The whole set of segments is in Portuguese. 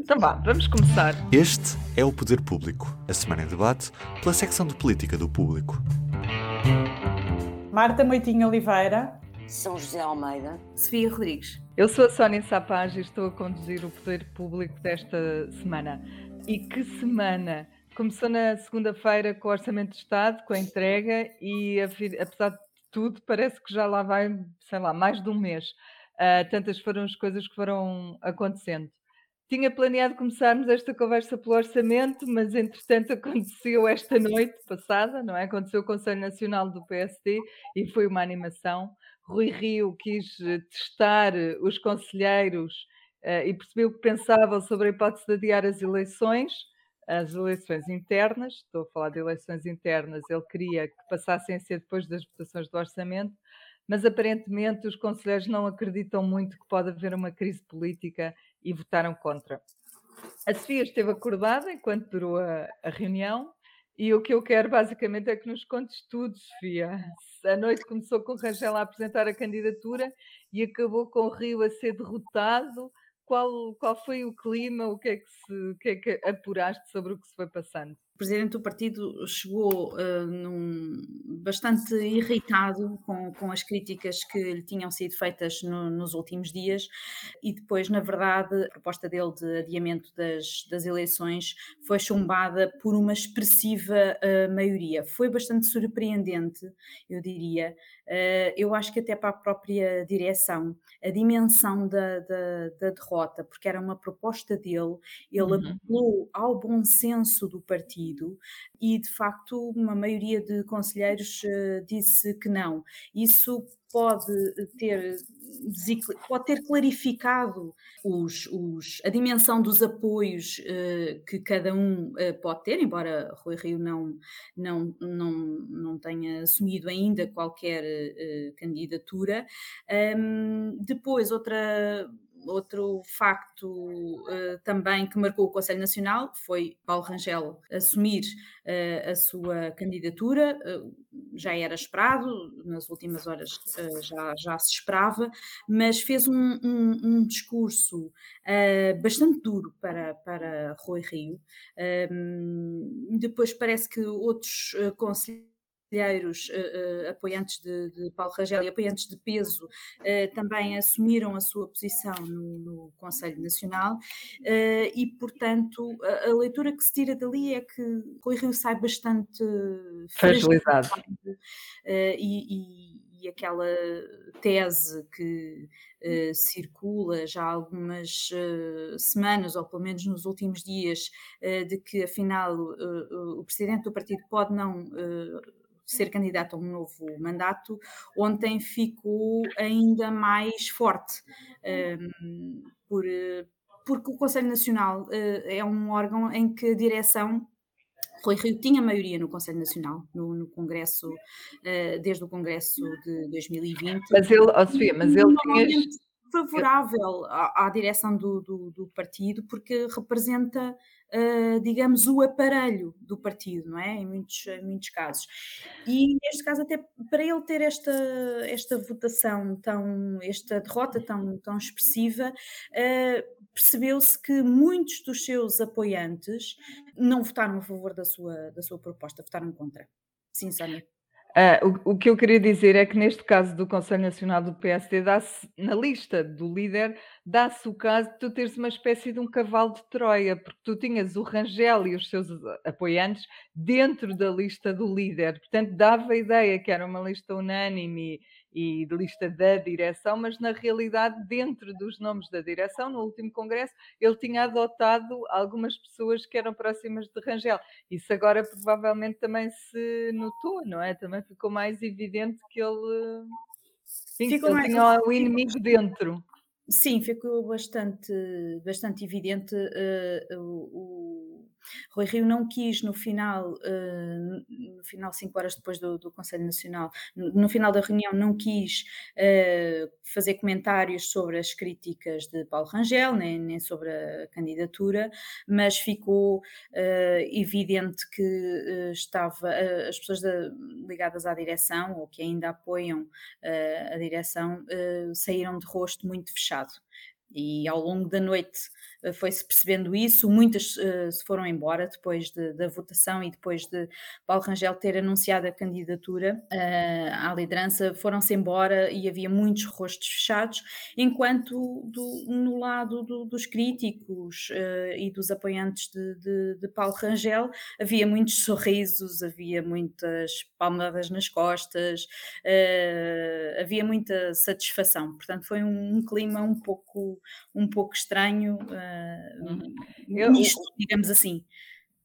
Então vá, vamos começar. Este é o Poder Público, a semana em debate pela secção de política do Público. Marta Moitinho Oliveira. São José Almeida. Sofia Rodrigues. Eu sou a Sónia Sapaz e estou a conduzir o Poder Público desta semana. E que semana! Começou na segunda-feira com o Orçamento de Estado, com a entrega, e apesar de tudo, parece que já lá vai, sei lá, mais de um mês. Uh, tantas foram as coisas que foram acontecendo. Tinha planeado começarmos esta conversa pelo orçamento, mas entretanto aconteceu esta noite passada, não é? Aconteceu o Conselho Nacional do PSD e foi uma animação. Rui Rio quis testar os conselheiros uh, e percebeu o que pensavam sobre a hipótese de adiar as eleições as eleições internas, estou a falar de eleições internas, ele queria que passassem a ser depois das votações do orçamento, mas aparentemente os conselheiros não acreditam muito que pode haver uma crise política e votaram contra. A Sofia esteve acordada enquanto durou a, a reunião e o que eu quero basicamente é que nos contes tudo, Sofia. A noite começou com Rangel a apresentar a candidatura e acabou com o Rio a ser derrotado qual, qual foi o clima, o que, é que se, que é que apuraste sobre o que se foi passando? Presidente do partido chegou uh, num, bastante irritado com, com as críticas que lhe tinham sido feitas no, nos últimos dias e depois, na verdade, a proposta dele de adiamento das, das eleições foi chumbada por uma expressiva uh, maioria. Foi bastante surpreendente, eu diria. Uh, eu acho que até para a própria direção, a dimensão da, da, da derrota, porque era uma proposta dele, ele uhum. apelou ao bom senso do partido e, de facto, uma maioria de conselheiros uh, disse que não. Isso pode ter pode ter clarificado os, os, a dimensão dos apoios uh, que cada um uh, pode ter, embora Rui Rio não, não, não, não tenha assumido ainda qualquer uh, candidatura. Um, depois, outra Outro facto uh, também que marcou o Conselho Nacional foi Paulo Rangel assumir uh, a sua candidatura, uh, já era esperado, nas últimas horas já, já se esperava, mas fez um, um, um discurso bastante duro para, para Rui Rio. Ehm, depois parece que outros conselheiros conselheiros uh, uh, apoiantes de, de, Paulo Rangel e apoiantes de peso uh, também assumiram a sua posição no, no Conselho Nacional e, portanto, a, a, leitura que se tira dali é que Rui Rio sai bastante fragilizado. e, e, e, aquela tese que Uh, circula já há algumas uh, semanas, ou pelo menos nos últimos dias, uh, de que afinal o presidente do partido pode não ser candidato a um novo mandato, ontem ficou ainda mais forte, um, por, porque o Conselho Nacional uh, é um órgão em que a direção Rui Rio tinha maioria no Conselho Nacional, no, no Congresso, uh, desde o Congresso de 2020. Mas ele, oh Sofia, mas ele tinha favorável à, à direção do, do, do, partido, porque representa, uh, digamos, o aparelho do partido, não é? Em muitos, em muitos casos. E neste caso, até para ele ter esta, esta votação tão, esta derrota tão, tão expressiva, uh, percebeu-se que muitos dos seus apoiantes não votaram a favor da sua, da sua proposta, votaram contra. Sim, Sónia. Uh, o, o, que eu queria dizer é que neste caso do Conselho Nacional do PSD, na lista do líder, dá-se o caso de tu teres uma espécie de um cavalo de Troia, porque tu tinhas o Rangel e os seus apoiantes dentro da lista do líder. Portanto, dava a ideia que era uma lista unânime e de lista da direção, mas na realidade, dentro dos nomes da direção, no último congresso, ele tinha adotado algumas pessoas que eram próximas de Rangel. Isso agora provavelmente também se notou, não é? Também ficou mais evidente que ele, sim, ficou ele tinha o inimigo dentro. Sim, ficou bastante, bastante evidente uh, o, Rui Rio não quis no final, uh, no final, cinco horas depois do, do Conselho Nacional, no, no, final da reunião, não quis uh, fazer comentários sobre as críticas de Paulo Rangel, nem, nem sobre a candidatura, mas ficou uh, evidente que estava as pessoas da, ligadas à direção ou que ainda apoiam a direção saíram de rosto muito fechado. E ao longo da noite foi-se percebendo isso, muitas uh, se foram embora depois de, da votação e depois de Paulo Rangel ter anunciado a candidatura uh, à liderança, foram-se embora e havia muitos rostos fechados, enquanto do, no lado do, dos críticos uh, e dos apoiantes de, de, de, Paulo Rangel havia muitos sorrisos, havia muitas palmadas nas costas, havia muita satisfação, portanto foi um, um clima um pouco, um pouco estranho uh, nisto, digamos assim.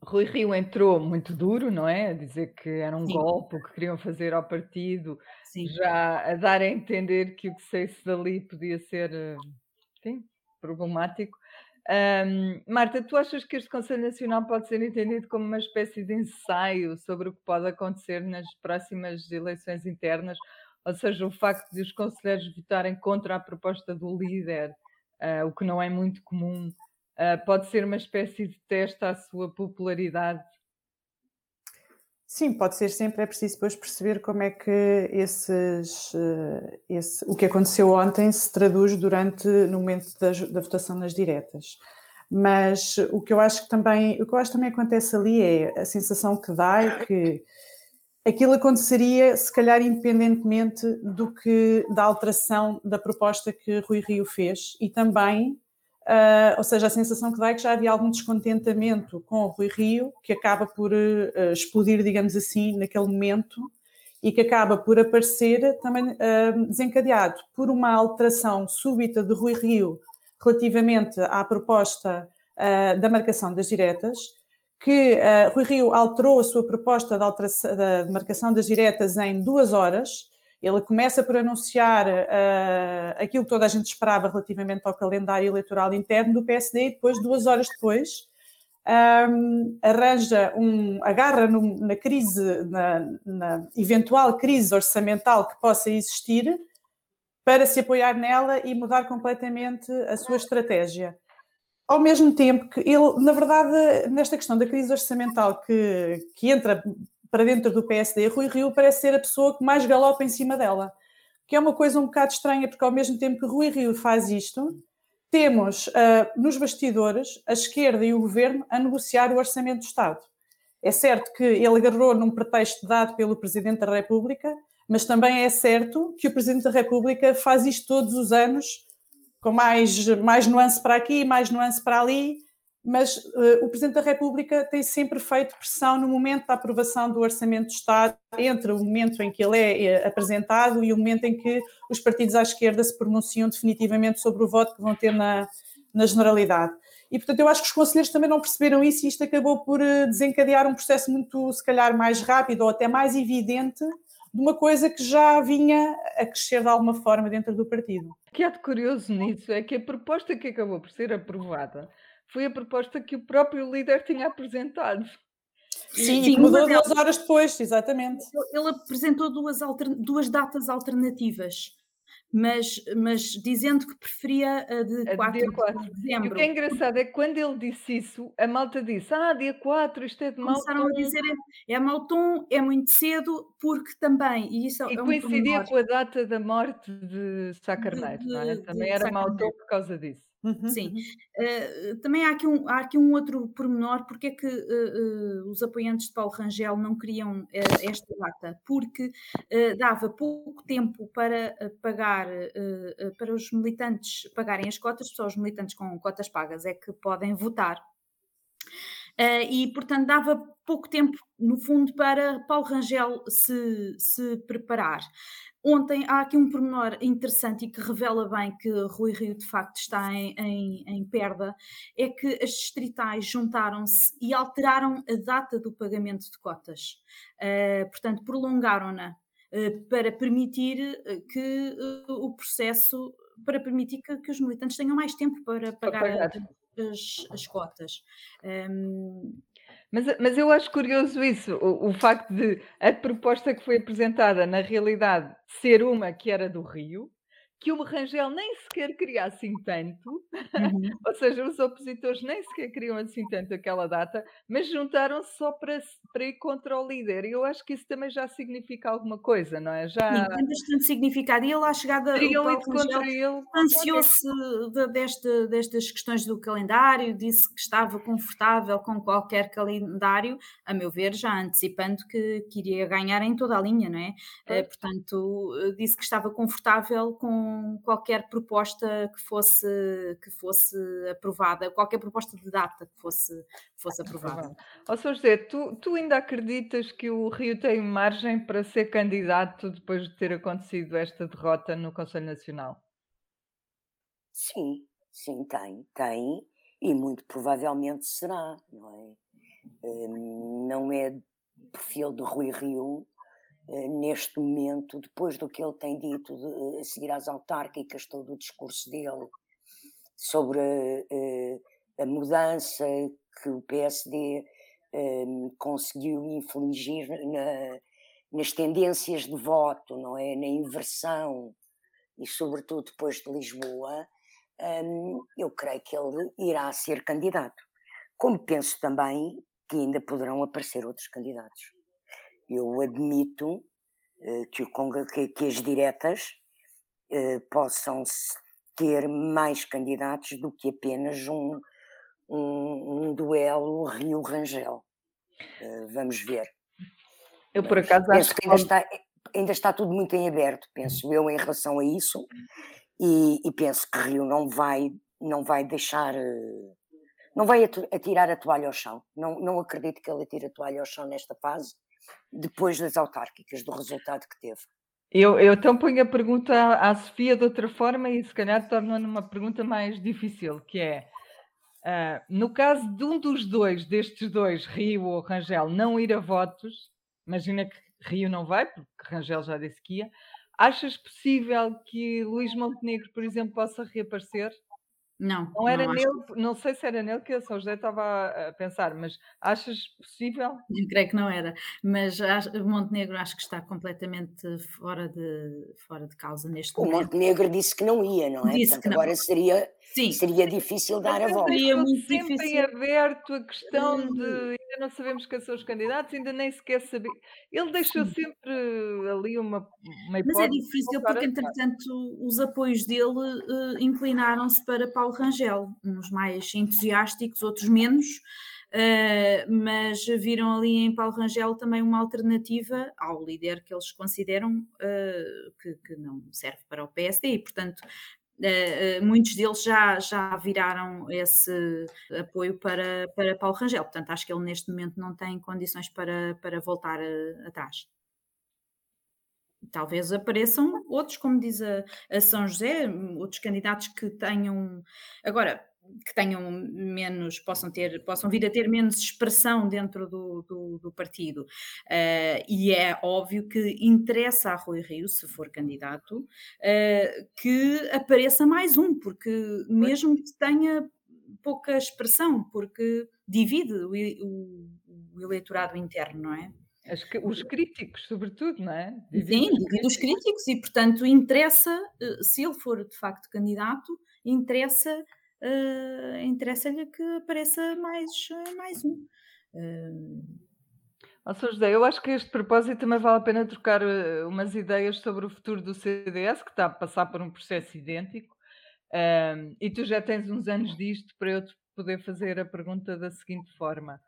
Rui Rio entrou muito duro, não é? A dizer que era um Sim. golpe que queriam fazer ao partido, Sim. já a dar a entender que o que saísse dali podia ser sim, problemático. Um, Marta, tu achas que este Conselho Nacional pode ser entendido como uma espécie de ensaio sobre o que pode acontecer nas próximas eleições internas? Ou seja, o facto de os conselheiros votarem contra a proposta do líder uh, o que não é muito comum, uh, pode ser uma espécie de teste à sua popularidade? Sim, pode ser sempre, é preciso depois perceber como é que esses, uh, esse, o que aconteceu ontem se traduz durante no momento da, da votação nas diretas. Mas o que eu acho que também, o que eu acho também acontece ali é a sensação que dá é que aquilo aconteceria, se calhar, independentemente do que da alteração da proposta que Rui Rio fez e também, uh, ou seja, a sensação que dá é que já havia algum descontentamento com o Rui Rio, que acaba por uh, explodir, digamos assim, naquele momento e que acaba por aparecer também uh, desencadeado por uma alteração súbita de Rui Rio relativamente à proposta da marcação das diretas, que uh, Rui Rio alterou a sua proposta de, de, marcação das diretas em duas horas. Ele começa por anunciar uh, aquilo que toda a gente esperava relativamente ao calendário eleitoral interno do PSD e depois, duas horas depois, um, arranja um, agarra no, na crise, na, na, eventual crise orçamental que possa existir para se apoiar nela e mudar completamente a sua estratégia ao mesmo tempo que ele, na verdade, nesta questão da crise orçamental que, que entra para dentro do PSD, Rui Rio parece ser a pessoa que mais galopa em cima dela, que é uma coisa um bocado estranha, porque ao mesmo tempo que Rui Rio faz isto, temos uh, nos bastidores a esquerda e o governo a negociar o orçamento do Estado. É certo que ele agarrou num pretexto dado pelo Presidente da República, mas também é certo que o Presidente da República faz isto todos os anos com mais, mais nuance para aqui, mais nuance para ali, mas uh, o Presidente da República tem sempre feito pressão no momento da aprovação do Orçamento do Estado, entre o momento em que ele é, é apresentado e o momento em que os partidos à esquerda se pronunciam definitivamente sobre o voto que vão ter na, na generalidade. E, portanto, eu acho que os conselheiros também não perceberam isso e isto acabou por eh, desencadear um processo muito, se calhar, mais rápido ou até mais evidente de uma coisa que já vinha a crescer de alguma forma dentro do partido. O que há de curioso nisso é que a proposta que acabou por ser aprovada foi a proposta que o próprio líder tinha apresentado. Sim, Sim mudou duas horas depois, exatamente. Ele apresentou duas, duas datas alternativas mas, mas dizendo que preferia a de, a 4, de 4 de dezembro. E o que é engraçado é que quando ele disse isso, a malta disse: Ah, dia 4, isto é de mau Começaram a dizer: é, é mau tom, é muito cedo, porque também. E, isso é e é coincidia um com a data da morte de Sá Carneiro, não é? Também era mau tom por causa disso. Uhum, Sim. Uh, também há aqui, um, há aqui um outro pormenor, porque é que uh, uh, os apoiantes de Paulo Rangel não queriam esta data? Porque dava pouco tempo para pagar, para os militantes pagarem as cotas, só os militantes com cotas pagas é que podem votar. e, portanto, dava pouco tempo, no fundo, para Paulo Rangel se, se preparar. Ontem há aqui um pormenor interessante e que revela bem que Rui Rio de facto está em, em, em perda, é que as distritais juntaram-se e alteraram a data do pagamento de cotas. Uh, portanto, prolongaram-na uh, para permitir eh, que uh, o processo, para permitir que, que, os militantes tenham mais tempo para pagar, para pagar. As, as, cotas. Um, mas, mas eu acho curioso isso, o, o, facto de a proposta que foi apresentada, na realidade, ser uma que era do Rio, que o Rangel nem sequer queria assim tanto, Uhum. ou seja, os opositores nem sequer queriam assim tanto aquela data, mas juntaram-se só para, para ir contra o líder. E eu acho que isso também já significa alguma coisa, não é? Já Sim, tem bastante significado. E ele, à chegada, teriam ido contra ele. distanciou-se de- deste- destas questões do calendário, disse que estava confortável com qualquer calendário, a meu ver, já antecipando que, que iria ganhar em toda a linha, não é? Pois. portanto, eh, disse que estava confortável com qualquer proposta que fosse, que fosse aprovada, qualquer proposta de data que fosse, fosse aprovada. Ó Sr. José, tu, tu ainda acreditas que o Rio tem margem para ser candidato depois de ter acontecido esta derrota no Conselho Nacional? Sim, sim, tem, tem, e muito provavelmente será, não é? Hum, Não é perfil de Rui Rio, eh, neste momento, depois do que ele tem dito de, a seguir às autárquicas, todo o discurso dele sobre eh, a mudança que o PSD conseguiu infligir na- nas tendências de voto, não é? Na inversão, e sobretudo depois de Lisboa, hum, eu creio que ele irá ser candidato. Como penso também que ainda poderão aparecer outros candidatos. Eu admito eh, que, o que- que as diretas eh, possam ter mais candidatos do que apenas um, um, um duelo Rio-Rangel. Eh, vamos ver. Eu, por acaso, acho Penso que que ainda está, ainda está tudo muito em aberto, penso eu, em relação a isso, e, e penso que Rio não vai, não vai deixar, não vai atirar a toalha ao chão. Não, não acredito que ele atire a toalha ao chão nesta fase, depois das autárquicas, do resultado que teve. Eu, eu então ponho a pergunta à, à Sofia de outra forma e se calhar torna uma pergunta mais difícil, que é ah, no caso de um dos dois, destes dois, Rio ou Rangel, não ir a votos, imagina que Rio não vai, porque Rangel já disse que ia, achas possível que Luís Montenegro, por exemplo, possa reaparecer? Não, Não era não acho nele, não sei se era nele que a São José estava a pensar, mas achas possível? Eu creio que não era, mas acho- Montenegro acho que está completamente fora de, fora de causa neste O momento. Montenegro disse que não ia, não é? Disse Portanto, que não. agora seria, Sim, seria difícil dar a Mas volta. Seria muito sempre em difícil. aberto a questão Hum. de ainda não sabemos quem são os candidatos, ainda nem sequer sabia. Ele deixou Sim. sempre ali uma, uma mas é hipótese difícil porque, entretanto, os apoios dele eh, inclinaram-se para Paulo Rangel, uns mais entusiásticos, outros menos, eh, mas viram ali em Paulo Rangel também uma alternativa ao líder que eles consideram eh, que, que não serve para o PSD e, portanto, eh, muitos deles já, já viraram esse apoio para, para Paulo Rangel. Portanto, acho que ele neste momento não tem condições para, para voltar eh, atrás. Talvez apareçam outros, como diz a, a São José, outros candidatos que tenham. Agora, que tenham menos, possam ter, possam vir a ter menos expressão dentro do, do, do partido. Eh, e é óbvio que interessa a Rui Rio, se for candidato, eh, que apareça mais um, porque mesmo que tenha pouca expressão, porque divide o, o- o eleitorado interno, não é? Os críticos, sobretudo, não é? Sim, Divide os divide os críticos e, portanto, interessa, eh, se ele for de facto candidato, interessa, eh, interessa-lhe que apareça mais, eh, mais um. Eh, Ó, Sr. José, eu acho que este propósito também vale a pena trocar umas ideias sobre o futuro do CDS, que está a passar por um processo idêntico. E tu já tens uns anos disto para eu te poder fazer a pergunta da seguinte forma: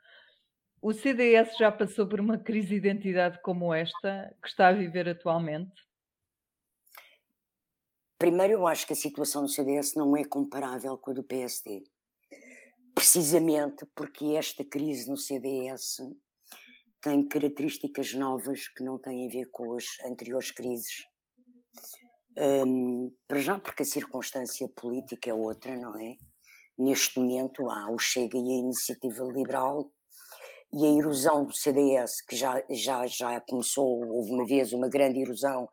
O CDS já passou por uma crise de identidade como esta que está a viver atualmente? Primeiro, eu acho que a situação do CDS não é comparável com a do PSD. Precisamente porque esta crise no CDS tem características novas que não têm a ver com as anteriores crises. Hum, para já, porque a circunstância política é outra, não é? Neste momento há o Chega e a Iniciativa Liberal e a erosão do CDS, que já, já, já começou, houve uma vez uma grande erosão,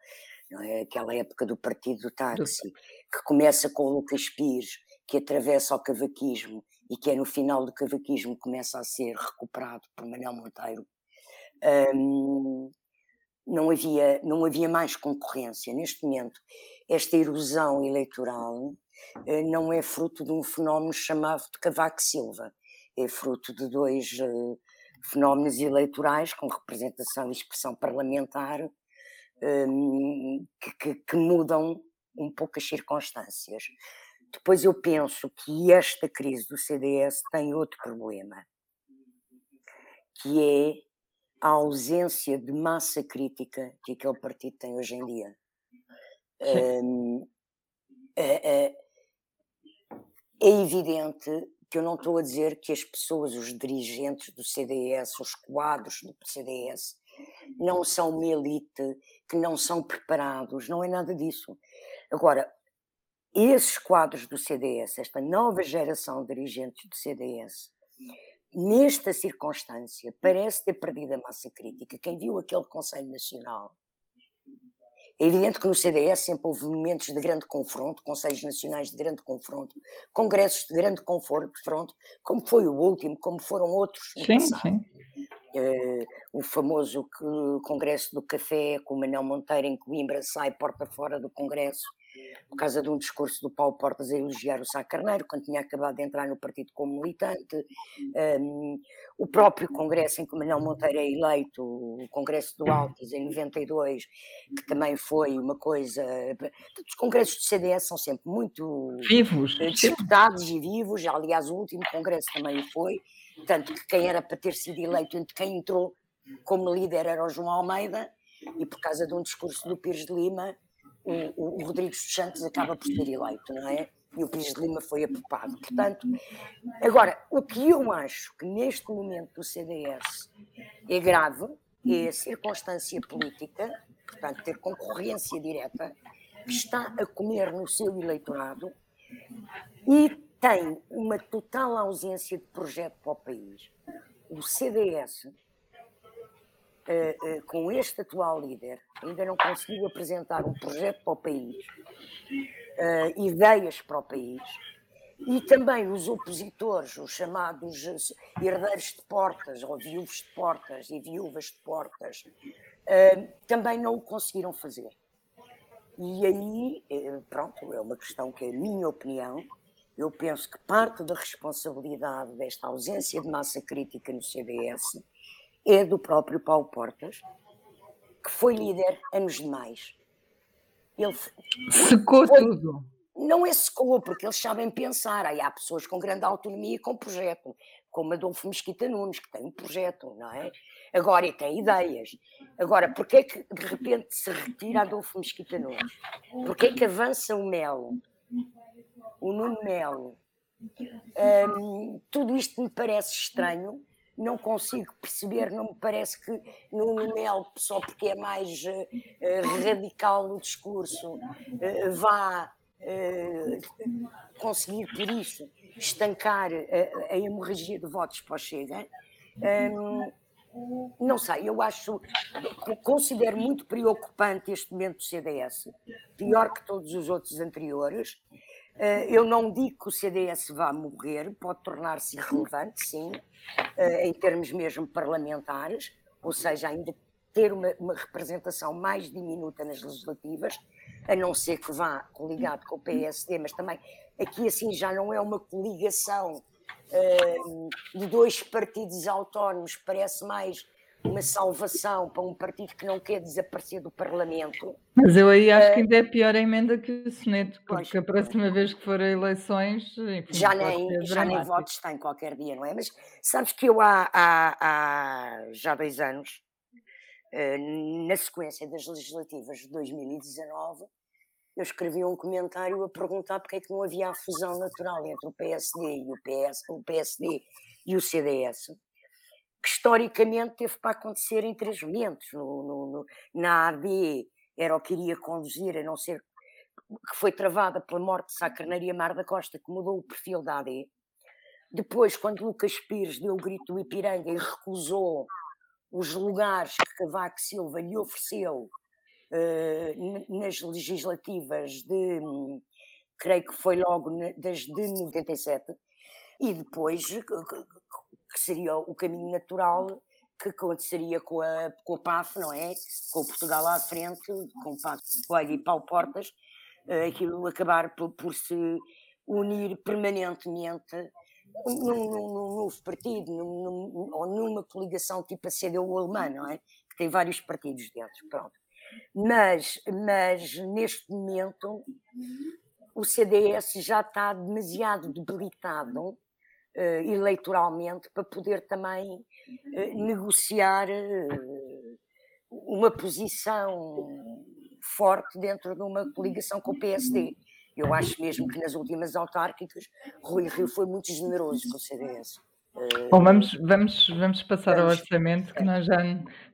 é? aquela época do Partido do Táxi, que começa com o Lucas Pires, que atravessa o cavaquismo e que é no final do cavaquismo começa a ser recuperado por Manuel Monteiro. Hum, não havia, não havia mais concorrência. Neste momento, esta erosão eleitoral eh, não é fruto de um fenómeno chamado de Cavaco Silva, é fruto de dois uh, fenómenos eleitorais com representação e expressão parlamentar um, que, que, que mudam um pouco as circunstâncias. Depois eu penso que esta crise do CDS tem outro problema, que é a ausência de massa crítica que aquele partido tem hoje em dia. Um, é, é, é evidente que eu não estou a dizer que as pessoas, os dirigentes do CDS, os quadros do CDS, não são uma elite, que não são preparados, não é nada disso. Agora, esses quadros do CDS, esta nova geração de dirigentes do CDS, nesta circunstância, parece ter perdido a massa crítica. Quem viu aquele Conselho Nacional é evidente que no CDS sempre houve momentos de grande confronto, conselhos nacionais de grande confronto, congressos de grande confronto, como foi o último, como foram outros sim. Sim. Uh, o famoso Congresso do Café, com o Manuel Monteiro em Coimbra sai porta fora do Congresso, por causa de um discurso do Paulo Portas a elogiar o Sá Carneiro, quando tinha acabado de entrar no partido como militante, um, o próprio congresso em que Manuel Monteiro é eleito, o congresso do Altos em 92, que também foi uma coisa... Os congressos do CDS são sempre muito... Vivos. Eh, disputados e vivos, aliás o último congresso também foi, tanto que quem era para ter sido eleito, entre quem entrou como líder era o João Almeida, e por causa de um discurso do Pires de Lima, o, o Rodrigues dos Santos acaba por ser eleito, não é? E o Pires de Lima foi apropado. Portanto, agora, o que eu acho que neste momento do CDS é grave é a circunstância política, portanto, ter concorrência direta, que está a comer no seu eleitorado e tem uma total ausência de projeto para o país. O CDS uh, com este atual líder, ainda não conseguiu apresentar um projeto para o país, uh, ideias para o país, e também os opositores, os chamados herdeiros de portas, ou viúvos de portas e viúvas de portas, também não o conseguiram fazer. E aí, pronto, é uma questão que é a minha opinião. Eu penso que parte da responsabilidade desta ausência de massa crítica no CDS é do próprio Paulo Portas, que foi líder anos demais. Ele secou foi, tudo. Não é secou, porque eles sabem pensar. Aí há pessoas com grande autonomia e com projeto, como Adolfo Mesquita Nunes, que tem um projeto, não é? Agora, e tem ideias. Agora, porquê é que de repente se retira Adolfo Mesquita Nunes? Porquê é que avança o Melo? O Nuno Melo? Hum, tudo isto me parece estranho não consigo perceber, não me parece que no Mel, só porque é mais uh, radical no discurso, uh, vá uh, conseguir por isso estancar a, a hemorragia de votos para o Chega. Um, não sei, eu acho, considero muito preocupante este momento do CDS, pior que todos os outros anteriores. Eu não digo que o CDS vá morrer, pode tornar-se irrelevante, sim, eh, em termos mesmo parlamentares, ou seja, ainda ter uma, uma, representação mais diminuta nas legislativas, a não ser que vá coligado com o PSD, mas também aqui assim já não é uma coligação uh, de dois partidos autónomos, parece mais uma salvação para um partido que não quer desaparecer do Parlamento. Mas eu aí acho que eh, ainda é pior a emenda que o Soneto, porque pois, a próxima vez que forem eleições. Enfim, já nem, já nem votos tem qualquer dia, não é? Mas sabes que eu há, há, há já dois anos, eh, na sequência das legislativas de 2019, eu escrevi um comentário a perguntar porque é que não havia a fusão natural entre o PSD e o PS, o PSD e o CDS que historicamente teve para acontecer em três momentos. No, no, no, na AD era o que iria conduzir, a não ser que foi travada pela morte de Sá Carneiro Mar da Costa, que mudou o perfil da AD. Depois, quando Lucas Pires deu o grito do Ipiranga e recusou os lugares que Cavaco Silva lhe ofereceu uh, nas legislativas de, creio que foi logo das de 97, e depois que seria o caminho natural que aconteceria com a, com a PAF, não é? Com o Portugal à frente, com o PAF Coelho e Paulo Portas, uh, aquilo acabar por, por, se unir permanentemente num, num, novo partido, num, ou numa coligação tipo a CDU alemã, não é? Que tem vários partidos dentro, pronto. Mas, mas neste momento o CDS já está demasiado debilitado eleitoralmente para poder também uh, negociar uh, uma posição forte dentro de uma coligação com o PSD. Eu acho mesmo que nas últimas autárquicas Rui Rio foi muito generoso com o CDS. Bom, vamos, vamos, vamos passar vamos. ao orçamento, que nós já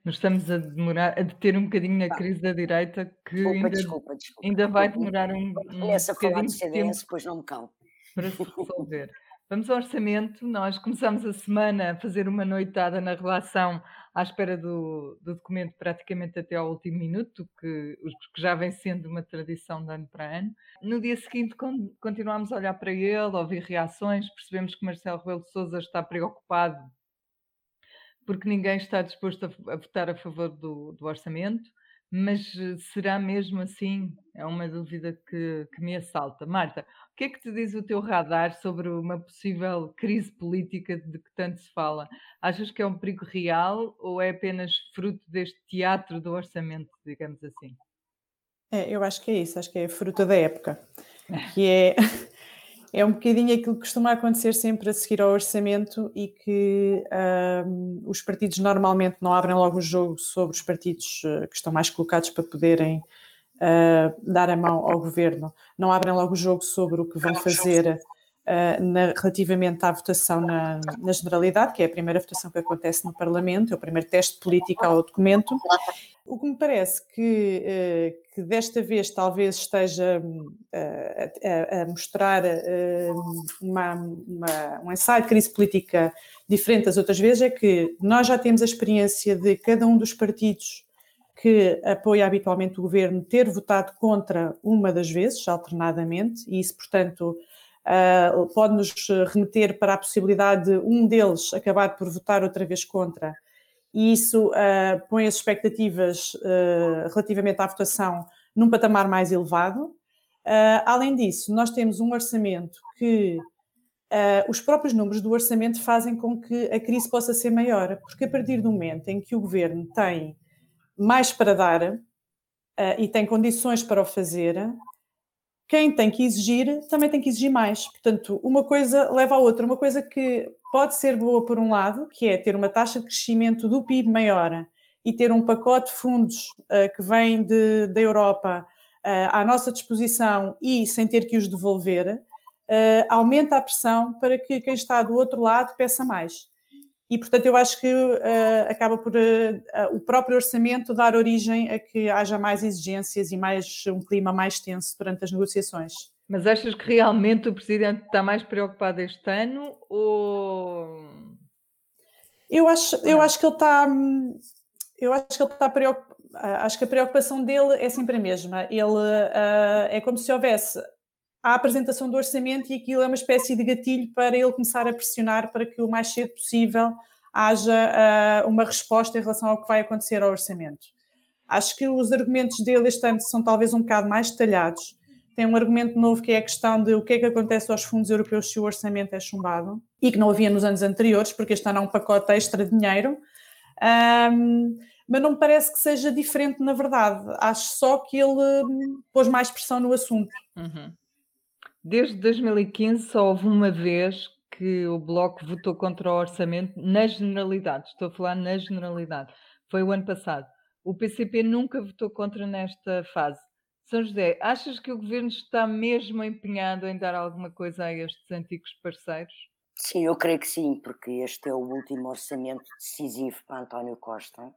nos estamos a demorar, a deter um bocadinho na crise da direita, que ainda, desculpa, desculpa, ainda vai demorar um, um Começa a falar de CDS, depois não me calo. Para se resolver. Vamos ao orçamento. Nós começamos a semana a fazer uma noitada na relação à espera do, do documento praticamente até ao último minuto, que, que, já vem sendo uma tradição de ano para ano. No dia seguinte con continuamos a olhar para ele, ouvir reações, percebemos que Marcelo Rebelo de Sousa está preocupado porque ninguém está disposto a, a votar a favor do, do orçamento. Mas eh, será mesmo assim? É uma dúvida que, que me assalta. Marta, o que é que te diz o teu radar sobre uma possível crise política de que tanto se fala? Achas que é um perigo real ou é apenas fruto deste teatro do orçamento, digamos assim? É, eu acho que é isso, acho que é fruto da época, que é é um bocadinho aquilo que costuma acontecer sempre a seguir ao orçamento e que um, os partidos normalmente não abrem logo o jogo sobre os partidos uh, que estão mais colocados para poderem uh, dar a mão ao governo, não abrem logo o jogo sobre o que vão fazer uh, na, relativamente à votação na, na, generalidade, que é a primeira votação que acontece no Parlamento, é o primeiro teste político ao documento. O que me parece que, uh, que desta vez talvez esteja uh, a, a, mostrar uma, uma, um ensaio de crise política diferente das outras vezes é que nós já temos a experiência de cada um dos partidos que apoia habitualmente o governo ter votado contra uma das vezes, alternadamente, e isso, portanto, uh, pode-nos remeter para a possibilidade de um deles acabar por votar outra vez contra, e isso uh, põe as expectativas uh, relativamente à votação num patamar mais elevado. além disso, nós temos um orçamento que os próprios números do orçamento fazem com que a crise possa ser maior, porque a partir do momento em que o governo tem mais para dar e tem condições para o fazer, quem tem que exigir também tem que exigir mais. Portanto, uma coisa leva à outra. Uma coisa que pode ser boa por um lado, que é ter uma taxa de crescimento do PIB maior e ter um pacote de fundos uh, que vem de, da Europa uh, à nossa disposição e sem ter que os devolver, uh, aumenta a pressão para que quem está do outro lado peça mais. E, portanto, eu acho que uh, acaba por uh, o próprio orçamento dar origem a que haja mais exigências e mais um clima mais tenso durante as negociações. Mas achas que realmente o Presidente está mais preocupado este ano ou... Eu acho, eu acho que ele está... Eu acho que ele está preocupado... Acho que a preocupação dele é sempre a mesma. Ele uh, é como se houvesse a apresentação do orçamento e aquilo é uma espécie de gatilho para ele começar a pressionar para que o mais cedo possível haja uh, uma resposta em relação ao que vai acontecer ao orçamento. Acho que os argumentos dele este ano são talvez um bocado mais detalhados. Tem um argumento novo que é a questão de o que é que acontece aos fundos europeus se o orçamento é chumbado e que não havia nos anos anteriores, porque este ano é um pacote extra de dinheiro. Um, mas não me parece que seja diferente na verdade. Acho só que ele hum, pôs mais pressão no assunto. Uhum. Desde 2015 só houve uma vez que o Bloco votou contra o orçamento na generalidade. Estou a falar na generalidade. Foi o ano passado. O PCP nunca votou contra nesta fase. São José, achas que o governo está mesmo empenhado em dar alguma coisa a estes antigos parceiros? Sim, eu creio que sim, porque este é o último orçamento decisivo para António Costa.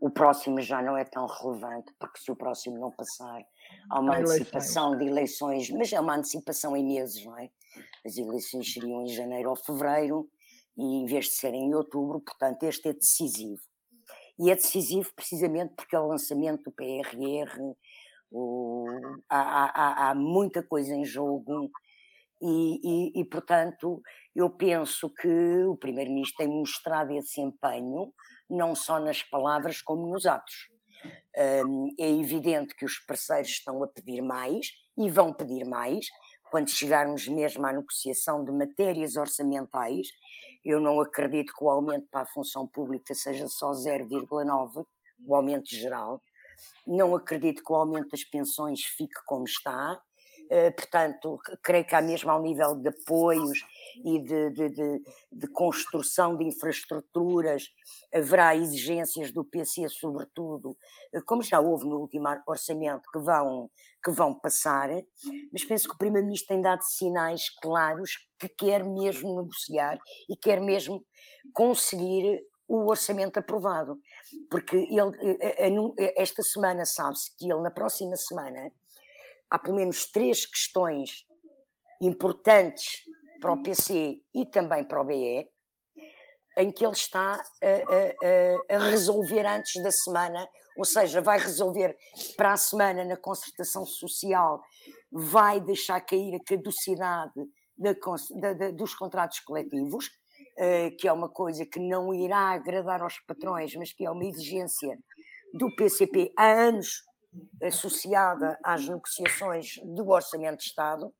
O próximo já não é tão relevante, porque se o próximo não passar, há uma antecipação de eleições, mas é uma antecipação em meses, não é? As eleições seriam em janeiro ou fevereiro, e em vez de serem em outubro, portanto, este é decisivo. E é decisivo precisamente porque é o lançamento do PRR, o, há, há, há, muita coisa em jogo, e, e, e, portanto, eu penso que o Primeiro-Ministro tem mostrado esse empenho não só nas palavras como nos atos. É evidente que os parceiros estão a pedir mais e vão pedir mais quando chegarmos mesmo à negociação de matérias orçamentais. Eu não acredito que o aumento para a função pública seja só 0,9, o aumento geral. Não acredito que o aumento das pensões fique como está. Uh, portanto, creio que há mesmo ao nível de apoios e de, de, de, de, construção de infraestruturas, haverá exigências do PC, sobretudo, eh, como já houve no último orçamento, que vão, que vão passar, mas penso que o Primeiro-Ministro tem dado sinais claros que quer mesmo negociar e quer mesmo conseguir o orçamento aprovado, porque ele, eh, eh, esta semana sabe-se que ele, na próxima semana, há pelo menos três questões importantes para o PC e também para o BE, em que ele está a, a, a, resolver antes da semana, ou seja, vai resolver para a semana na concertação social, vai deixar cair a caducidade da, da, da, dos contratos coletivos, uh, que é uma coisa que não irá agradar aos patrões, mas que é uma exigência do PCP há anos associada às negociações do Orçamento de Estado,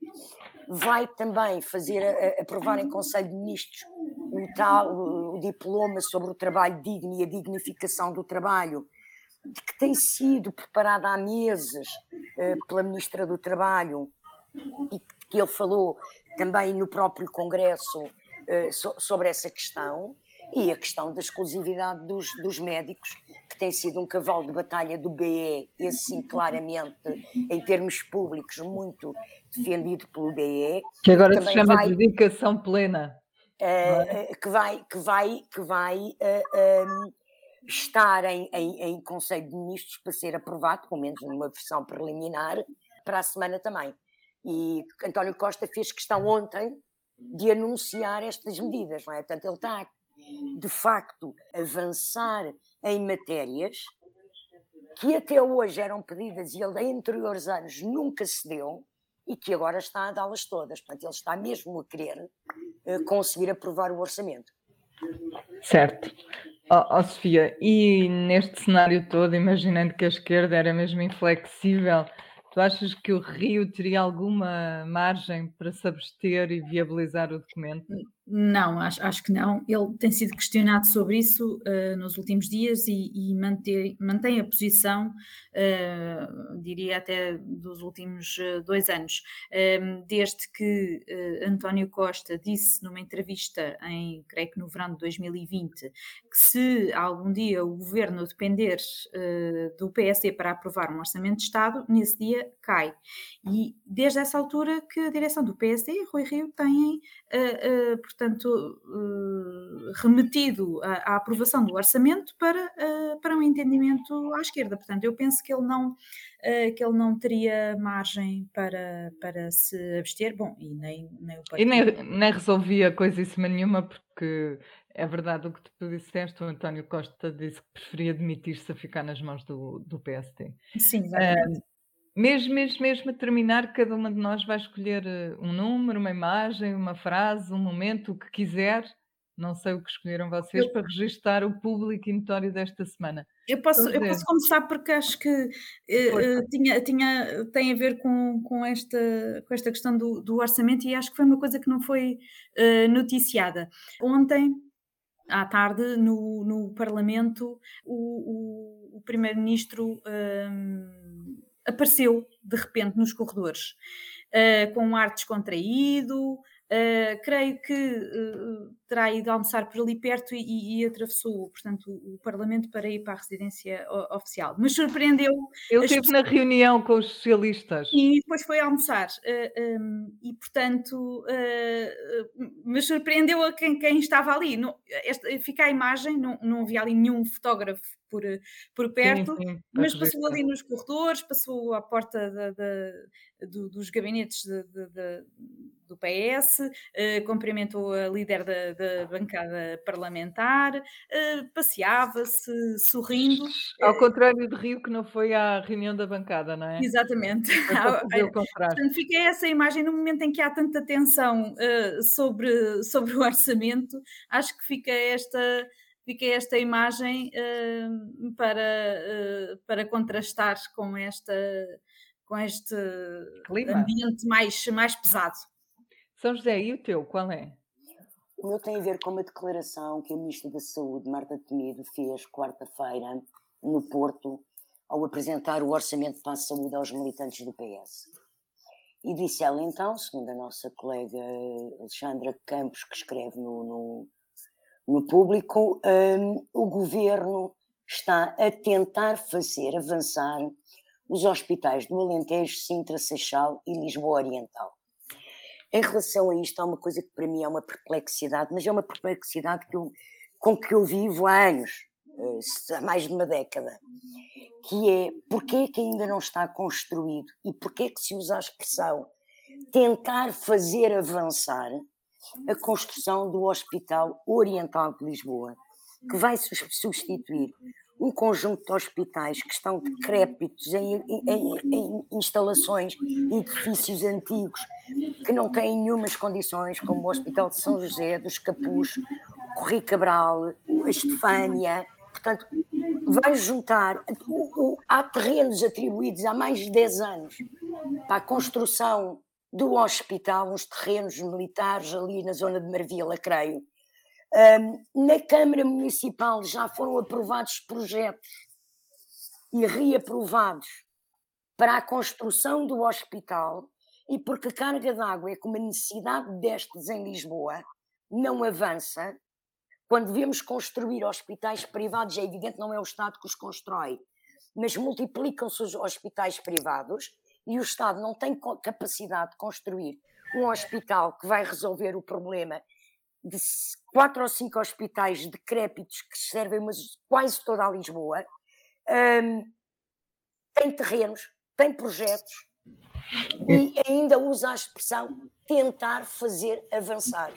vai também fazer aprovar em Conselho de Ministros o tal o diploma sobre o trabalho digno e a dignificação do trabalho, que tem sido preparada há meses uh, pela Ministra do Trabalho e que ele falou também no próprio Congresso so, sobre essa questão, e a questão da exclusividade dos, dos médicos que tem sido um cavalo de batalha do BE, esse sim, claramente, em termos públicos, muito defendido pelo BE. Que agora se chama vai, de dedicação plena. Uh, que vai, que vai, que vai uh, eh, um, ehm, estar em, em, em Conselho de Ministros para ser aprovado, pelo menos numa versão preliminar, para a semana também. E António Costa fez questão ontem de anunciar estas medidas, não é? Portanto, ele está de facto avançar em matérias que até hoje eram pedidas e ele em anteriores anos nunca se deu e que agora está a dá-las todas. Portanto, ele está mesmo a querer uh, conseguir aprovar o orçamento. Certo. Oh, oh, Sofia, e neste cenário todo, imaginando que a esquerda era mesmo inflexível, tu achas que o Rio teria alguma margem para se abster e viabilizar o documento? Não, acho, acho, que não. Ele tem sido questionado sobre isso uh, nos últimos dias e, e mantém, a posição, uh, diria até dos últimos uh, dois anos, ehm, desde que António Costa disse numa entrevista em, creio que no verão de 2020, que se algum dia o governo depender do PSD para aprovar um orçamento de Estado, nesse dia cai. E desde essa altura que a direção do PSD Rui Rio têm, portanto, uh, remetido à, aprovação do orçamento para, uh, para um entendimento à esquerda. Portanto, eu penso que ele não, uh, que ele não teria margem para, para se abster. Bom, e nem, nem o partido. E nem, nem resolvia coisíssima nenhuma, porque é verdade o que tu disseste, o António Costa disse que preferia demitir-se a ficar nas mãos do, do PSD. Sim, exatamente. Mesmo, mesmo, mesmo a terminar, cada uma de nós vai escolher eh, um número, uma imagem, uma frase, um momento, o que quiser. Não sei o que escolheram vocês eu, para registar o público notório desta semana. Eu posso, eu posso começar porque acho que uh, tinha, tinha, tem a ver com, com, esta, com esta questão do, do orçamento e acho que foi uma coisa que não foi uh, noticiada. Ontem, à tarde, no, no Parlamento, o, o, o Primeiro-Ministro. Uh, apareceu de repente nos corredores, uh, com um ar descontraído, Uh, creio que uh, terá ido almoçar por ali perto e, e, atravessou, portanto, o, o, Parlamento para ir para a residência oficial. Mas surpreendeu. Ele esteve pessoas... na reunião com os socialistas. E depois foi almoçar. Uh, um, e, portanto, mas surpreendeu a quem, quem estava ali. Não, esta, fica a imagem, não, não havia ali nenhum fotógrafo por, por perto, sim, sim, mas passou ali nos corredores, passou à porta da, da, do, dos gabinetes de, de, do PS, uh, cumprimentou a líder da, da bancada parlamentar, uh, passeava-se sorrindo. Ao contrário de Rio, que não foi à reunião da bancada, não é? Exatamente. Portanto, fica essa imagem no momento em que há tanta tensão uh, sobre, sobre o orçamento, acho que fica esta fica esta imagem uh, para, uh, para contrastar com, esta, com este Clima. ambiente mais, mais pesado. São José, e o teu, qual é? O meu tem a ver com uma declaração que a Ministra da Saúde, Marta Temido, fez quarta-feira no Porto, ao apresentar o Orçamento para a Saúde aos militantes do PS. E disse ela então, segundo a nossa colega Alexandra Campos, que escreve no, no, no público, um, o governo está a tentar fazer avançar os hospitais do Alentejo, Sintra, Seixal e Lisboa Oriental. Em relação a isto, há uma coisa que para mim é uma perplexidade, mas é uma perplexidade que eu, com que eu vivo há anos, eh, há mais de uma década, que é porquê é que ainda não está construído e porquê que se usa a expressão tentar fazer avançar a construção do Hospital Oriental de Lisboa, que vai substituir um conjunto de hospitais que estão decrépitos em, em, em, instalações edifícios antigos que não têm nenhumas condições, como o Hospital de São José, dos Capuz, Corri Cabral, a Estefânia. Portanto, vai juntar. Há terrenos atribuídos há mais de 10 anos para a construção do hospital, uns terrenos militares ali na zona de Marvila, creio na Câmara Municipal já foram aprovados projetos e reaprovados para a construção do hospital e porque a carga d'água é como a necessidade destes em Lisboa não avança, quando vemos construir hospitais privados, é evidente não é o Estado que os constrói, mas multiplicam-se os hospitais privados e o Estado não tem capacidade de construir um hospital que vai resolver o problema de quatro ou cinco hospitais decrépitos que servem mas quase toda a Lisboa, um, tem terrenos, tem projetos e ainda usa a expressão tentar fazer avançar.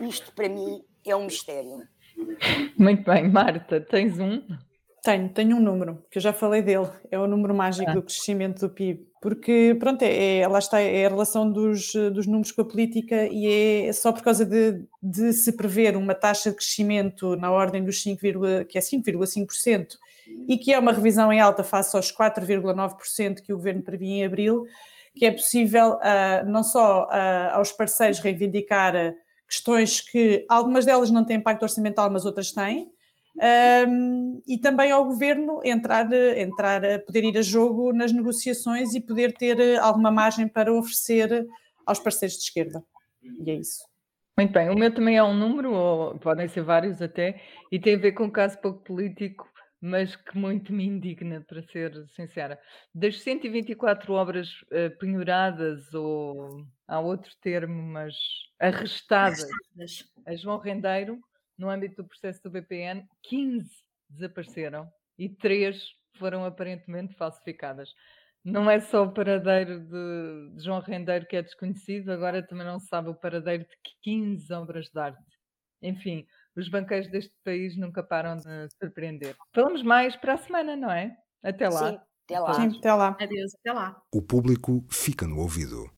Isto para mim é um mistério. Muito bem, Marta, tens um? Tenho, tenho um número, que eu já falei dele, é o número mágico ah. do crescimento do PIB porque pronto, é, é, lá está, é a relação dos, dos números com a política e é só por causa de, de se prever uma taxa de crescimento na ordem dos 5, que é 5,5% e que é uma revisão em alta face aos 4,9% que o governo previa em abril, que é possível uh, não só uh, aos parceiros reivindicar questões que algumas delas não têm impacto orçamental, mas outras têm, um, e também ao governo entrar, entrar, poder ir a jogo nas negociações e poder ter eh, alguma margem para oferecer aos parceiros de esquerda. E é isso. Muito bem, o meu também é um número, ou podem ser vários até, e tem a ver com um caso pouco político, mas que muito me indigna, para ser sincera. Das 124 obras uh, penhoradas, ou há outro termo, mas arrestadas, a João Rendeiro, no âmbito do processo do BPN, 15 desapareceram e 3 foram aparentemente falsificadas. Não é só o paradeiro de, João Rendeiro que é desconhecido, agora também não se sabe o paradeiro de 15 obras de arte. Enfim, os banqueiros deste país nunca param de surpreender. Falamos mais para a semana, não é? Até lá. Sim, até lá. Sim, até lá. Adeus, até lá. O público fica no ouvido.